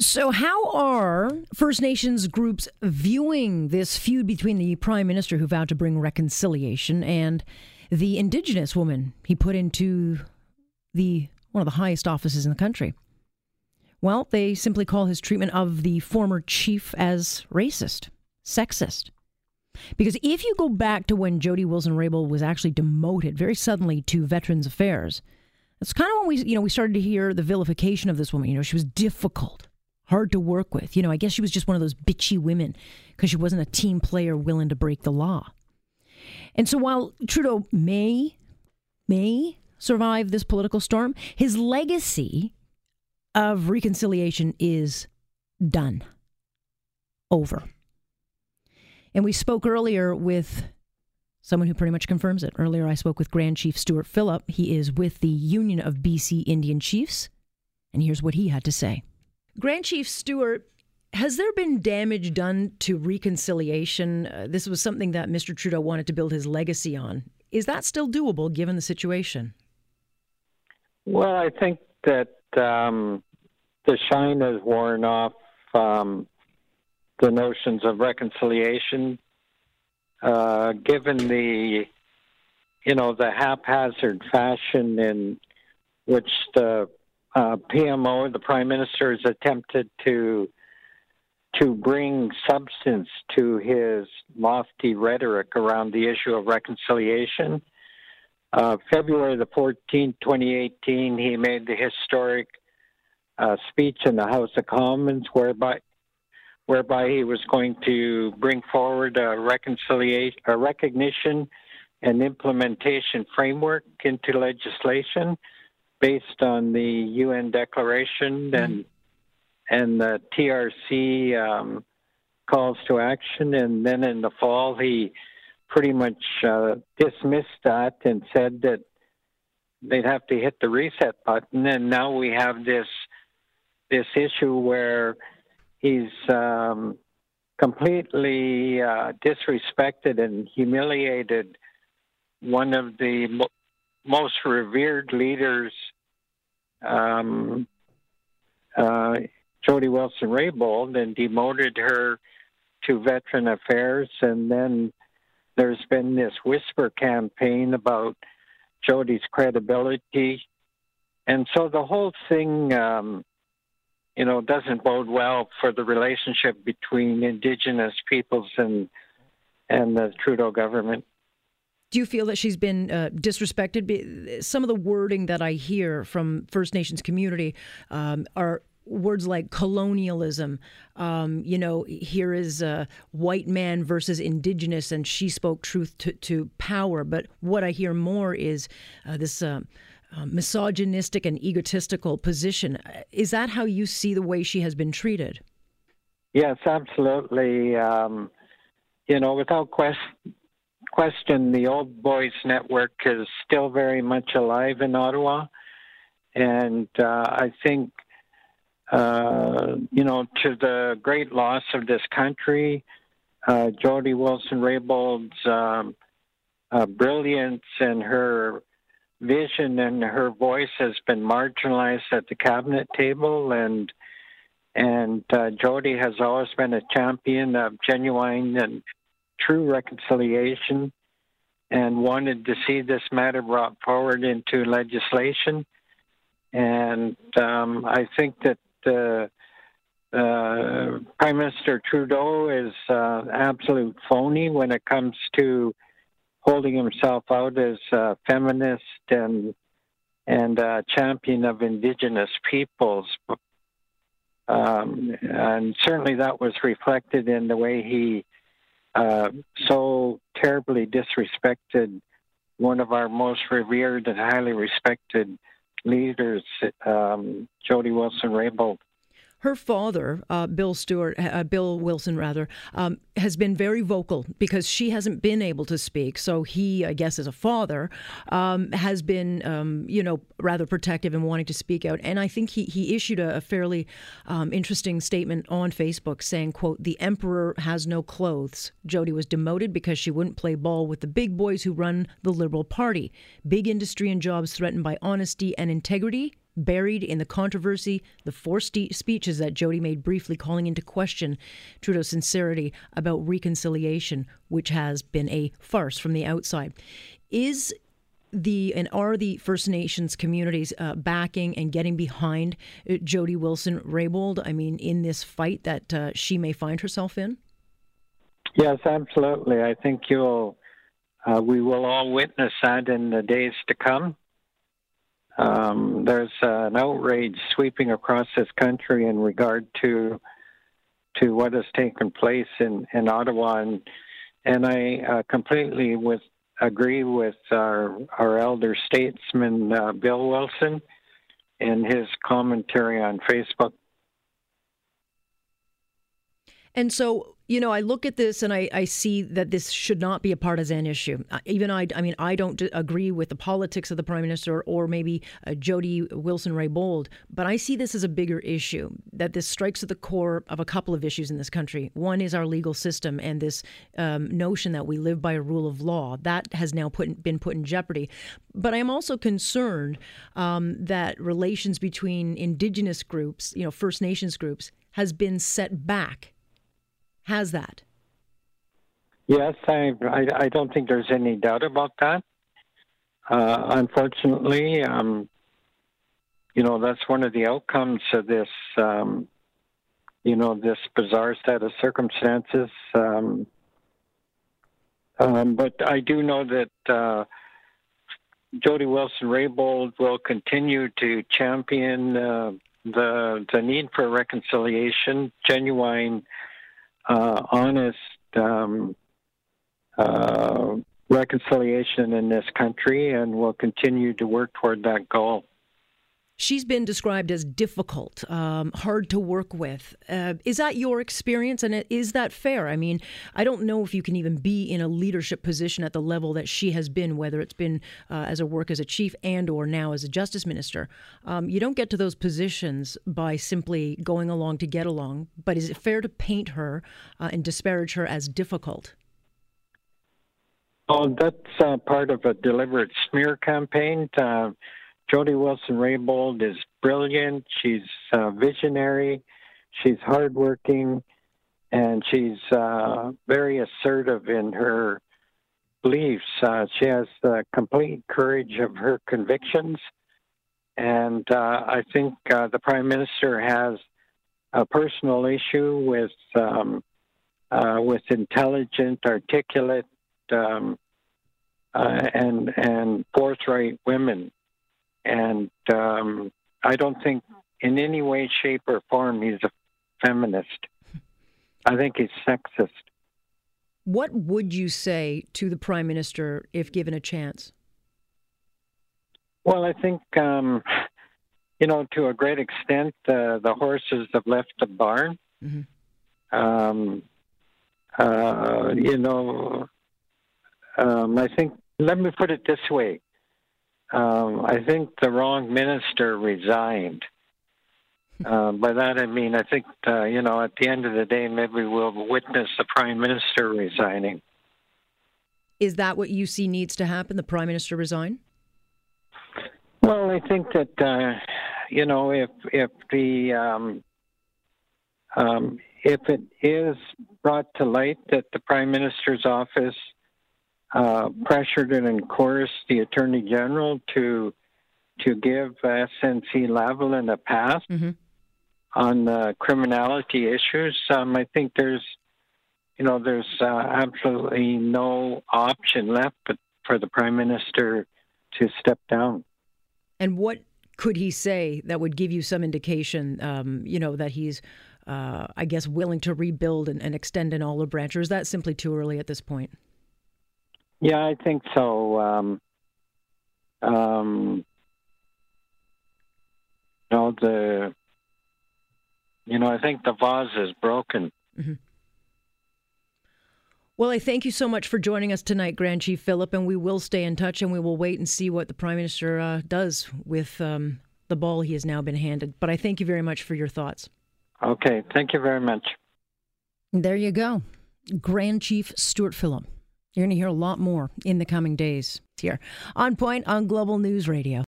So, how are First Nations groups viewing this feud between the Prime Minister, who vowed to bring reconciliation, and the Indigenous woman he put into the one of the highest offices in the country? Well, they simply call his treatment of the former chief as racist, sexist. Because if you go back to when Jody Wilson Raybould was actually demoted very suddenly to Veterans Affairs, that's kind of when we, you know, we started to hear the vilification of this woman. You know, she was difficult hard to work with. You know, I guess she was just one of those bitchy women because she wasn't a team player willing to break the law. And so while Trudeau may may survive this political storm, his legacy of reconciliation is done. Over. And we spoke earlier with someone who pretty much confirms it. Earlier, I spoke with Grand Chief Stewart Phillip. He is with the Union of BC Indian Chiefs. And here's what he had to say. Grand Chief Stewart, has there been damage done to reconciliation? Uh, this was something that Mr. Trudeau wanted to build his legacy on. Is that still doable given the situation? Well, I think that um, the shine has worn off um, the notions of reconciliation, uh, given the you know the haphazard fashion in which the uh, PMO, the Prime Minister, has attempted to to bring substance to his lofty rhetoric around the issue of reconciliation. Uh, February the 14th, 2018, he made the historic uh, speech in the House of Commons whereby whereby he was going to bring forward a reconciliation, a recognition and implementation framework into legislation based on the UN declaration mm-hmm. and and the TRC um, calls to action. And then in the fall, he pretty much uh, dismissed that and said that they'd have to hit the reset button. And now we have this this issue where he's um, completely uh, disrespected and humiliated one of the most revered leaders, um, uh, Jody Wilson Raybould, and demoted her to Veteran Affairs. And then there's been this whisper campaign about Jody's credibility. And so the whole thing, um, you know, doesn't bode well for the relationship between Indigenous peoples and and the Trudeau government. Do you feel that she's been uh, disrespected? Some of the wording that I hear from First Nations community um, are words like colonialism. Um, you know, here is a white man versus indigenous, and she spoke truth to, to power. But what I hear more is uh, this. Uh, uh, misogynistic and egotistical position. Is that how you see the way she has been treated? Yes, absolutely. Um, you know, without question, question, the Old Boys Network is still very much alive in Ottawa. And uh, I think, uh, you know, to the great loss of this country, uh, Jody Wilson Raybould's um, uh, brilliance and her vision and her voice has been marginalized at the cabinet table. And and uh, Jody has always been a champion of genuine and true reconciliation and wanted to see this matter brought forward into legislation. And um, I think that uh, uh, Prime Minister Trudeau is uh, absolute phony when it comes to holding himself out as a feminist and and a champion of Indigenous peoples. Um, and certainly that was reflected in the way he uh, so terribly disrespected one of our most revered and highly respected leaders, um, Jody Wilson Raybould her father, uh, Bill Stewart, uh, Bill Wilson rather, um, has been very vocal because she hasn't been able to speak. So he, I guess, as a father, um, has been, um, you know, rather protective and wanting to speak out. And I think he he issued a, a fairly um, interesting statement on Facebook saying, "quote The emperor has no clothes." Jody was demoted because she wouldn't play ball with the big boys who run the Liberal Party. Big industry and jobs threatened by honesty and integrity buried in the controversy, the forced speeches that Jody made briefly calling into question Trudeau's sincerity about reconciliation, which has been a farce from the outside. Is the and are the First Nations communities uh, backing and getting behind uh, Jody Wilson Raybould? I mean, in this fight that uh, she may find herself in. Yes, absolutely. I think you'll. Uh, we will all witness that in the days to come. Um, there's an outrage sweeping across this country in regard to to what has taken place in, in Ottawa, and and I uh, completely with agree with our our elder statesman uh, Bill Wilson in his commentary on Facebook. And so, you know, I look at this and I, I see that this should not be a partisan issue. Even I, I mean, I don't agree with the politics of the prime minister or maybe uh, Jody Wilson Raybould, but I see this as a bigger issue. That this strikes at the core of a couple of issues in this country. One is our legal system and this um, notion that we live by a rule of law that has now put, been put in jeopardy. But I am also concerned um, that relations between Indigenous groups, you know, First Nations groups, has been set back has that. Yes, I, I, I don't think there's any doubt about that. Uh, unfortunately, um, you know, that's one of the outcomes of this, um, you know, this bizarre set of circumstances. Um, um but I do know that uh, Jody Wilson Raybould will continue to champion uh, the the need for reconciliation, genuine uh, honest um, uh, reconciliation in this country, and we'll continue to work toward that goal. She's been described as difficult, um, hard to work with. Uh, is that your experience, and is that fair? I mean, I don't know if you can even be in a leadership position at the level that she has been, whether it's been uh, as a work as a chief and or now as a justice minister. Um, you don't get to those positions by simply going along to get along. But is it fair to paint her uh, and disparage her as difficult? Oh, that's uh, part of a deliberate smear campaign. To, Jody Wilson Raybould is brilliant. She's uh, visionary. She's hardworking, and she's uh, very assertive in her beliefs. Uh, she has the complete courage of her convictions, and uh, I think uh, the prime minister has a personal issue with um, uh, with intelligent, articulate, um, and and forthright women and um, I don't think in any way, shape, or form he's a feminist. I think he's sexist. What would you say to the prime minister if given a chance? Well, I think um, you know to a great extent uh, the horses have left the barn. Mm-hmm. Um, uh, you know, um, I think. Let me put it this way: um, I think the wrong minister resigned. Uh, by that I mean, I think, uh, you know, at the end of the day, maybe we'll witness the prime minister resigning. Is that what you see needs to happen? The prime minister resign? Well, I think that, uh, you know, if if the um, um, if it is brought to light that the prime minister's office uh, pressured and coerced the attorney general to to give SNC Lavalin a pass mm-hmm. on the criminality issues. Um, I think there's, you know, there's uh, absolutely no option left but for the prime minister to step down. And what could he say that would give you some indication, um, you know, that he's, uh, I guess, willing to rebuild and, and extend an olive branch, or is that simply too early at this point? Yeah, I think so. Um, um, you know the, you know, I think the vase is broken. Mm-hmm. Well, I thank you so much for joining us tonight, Grand Chief Phillip, and we will stay in touch and we will wait and see what the Prime Minister uh, does with um, the ball he has now been handed. But I thank you very much for your thoughts. Okay, thank you very much. There you go. Grand Chief Stewart Phillip. You're going to hear a lot more in the coming days here on Point on Global News Radio.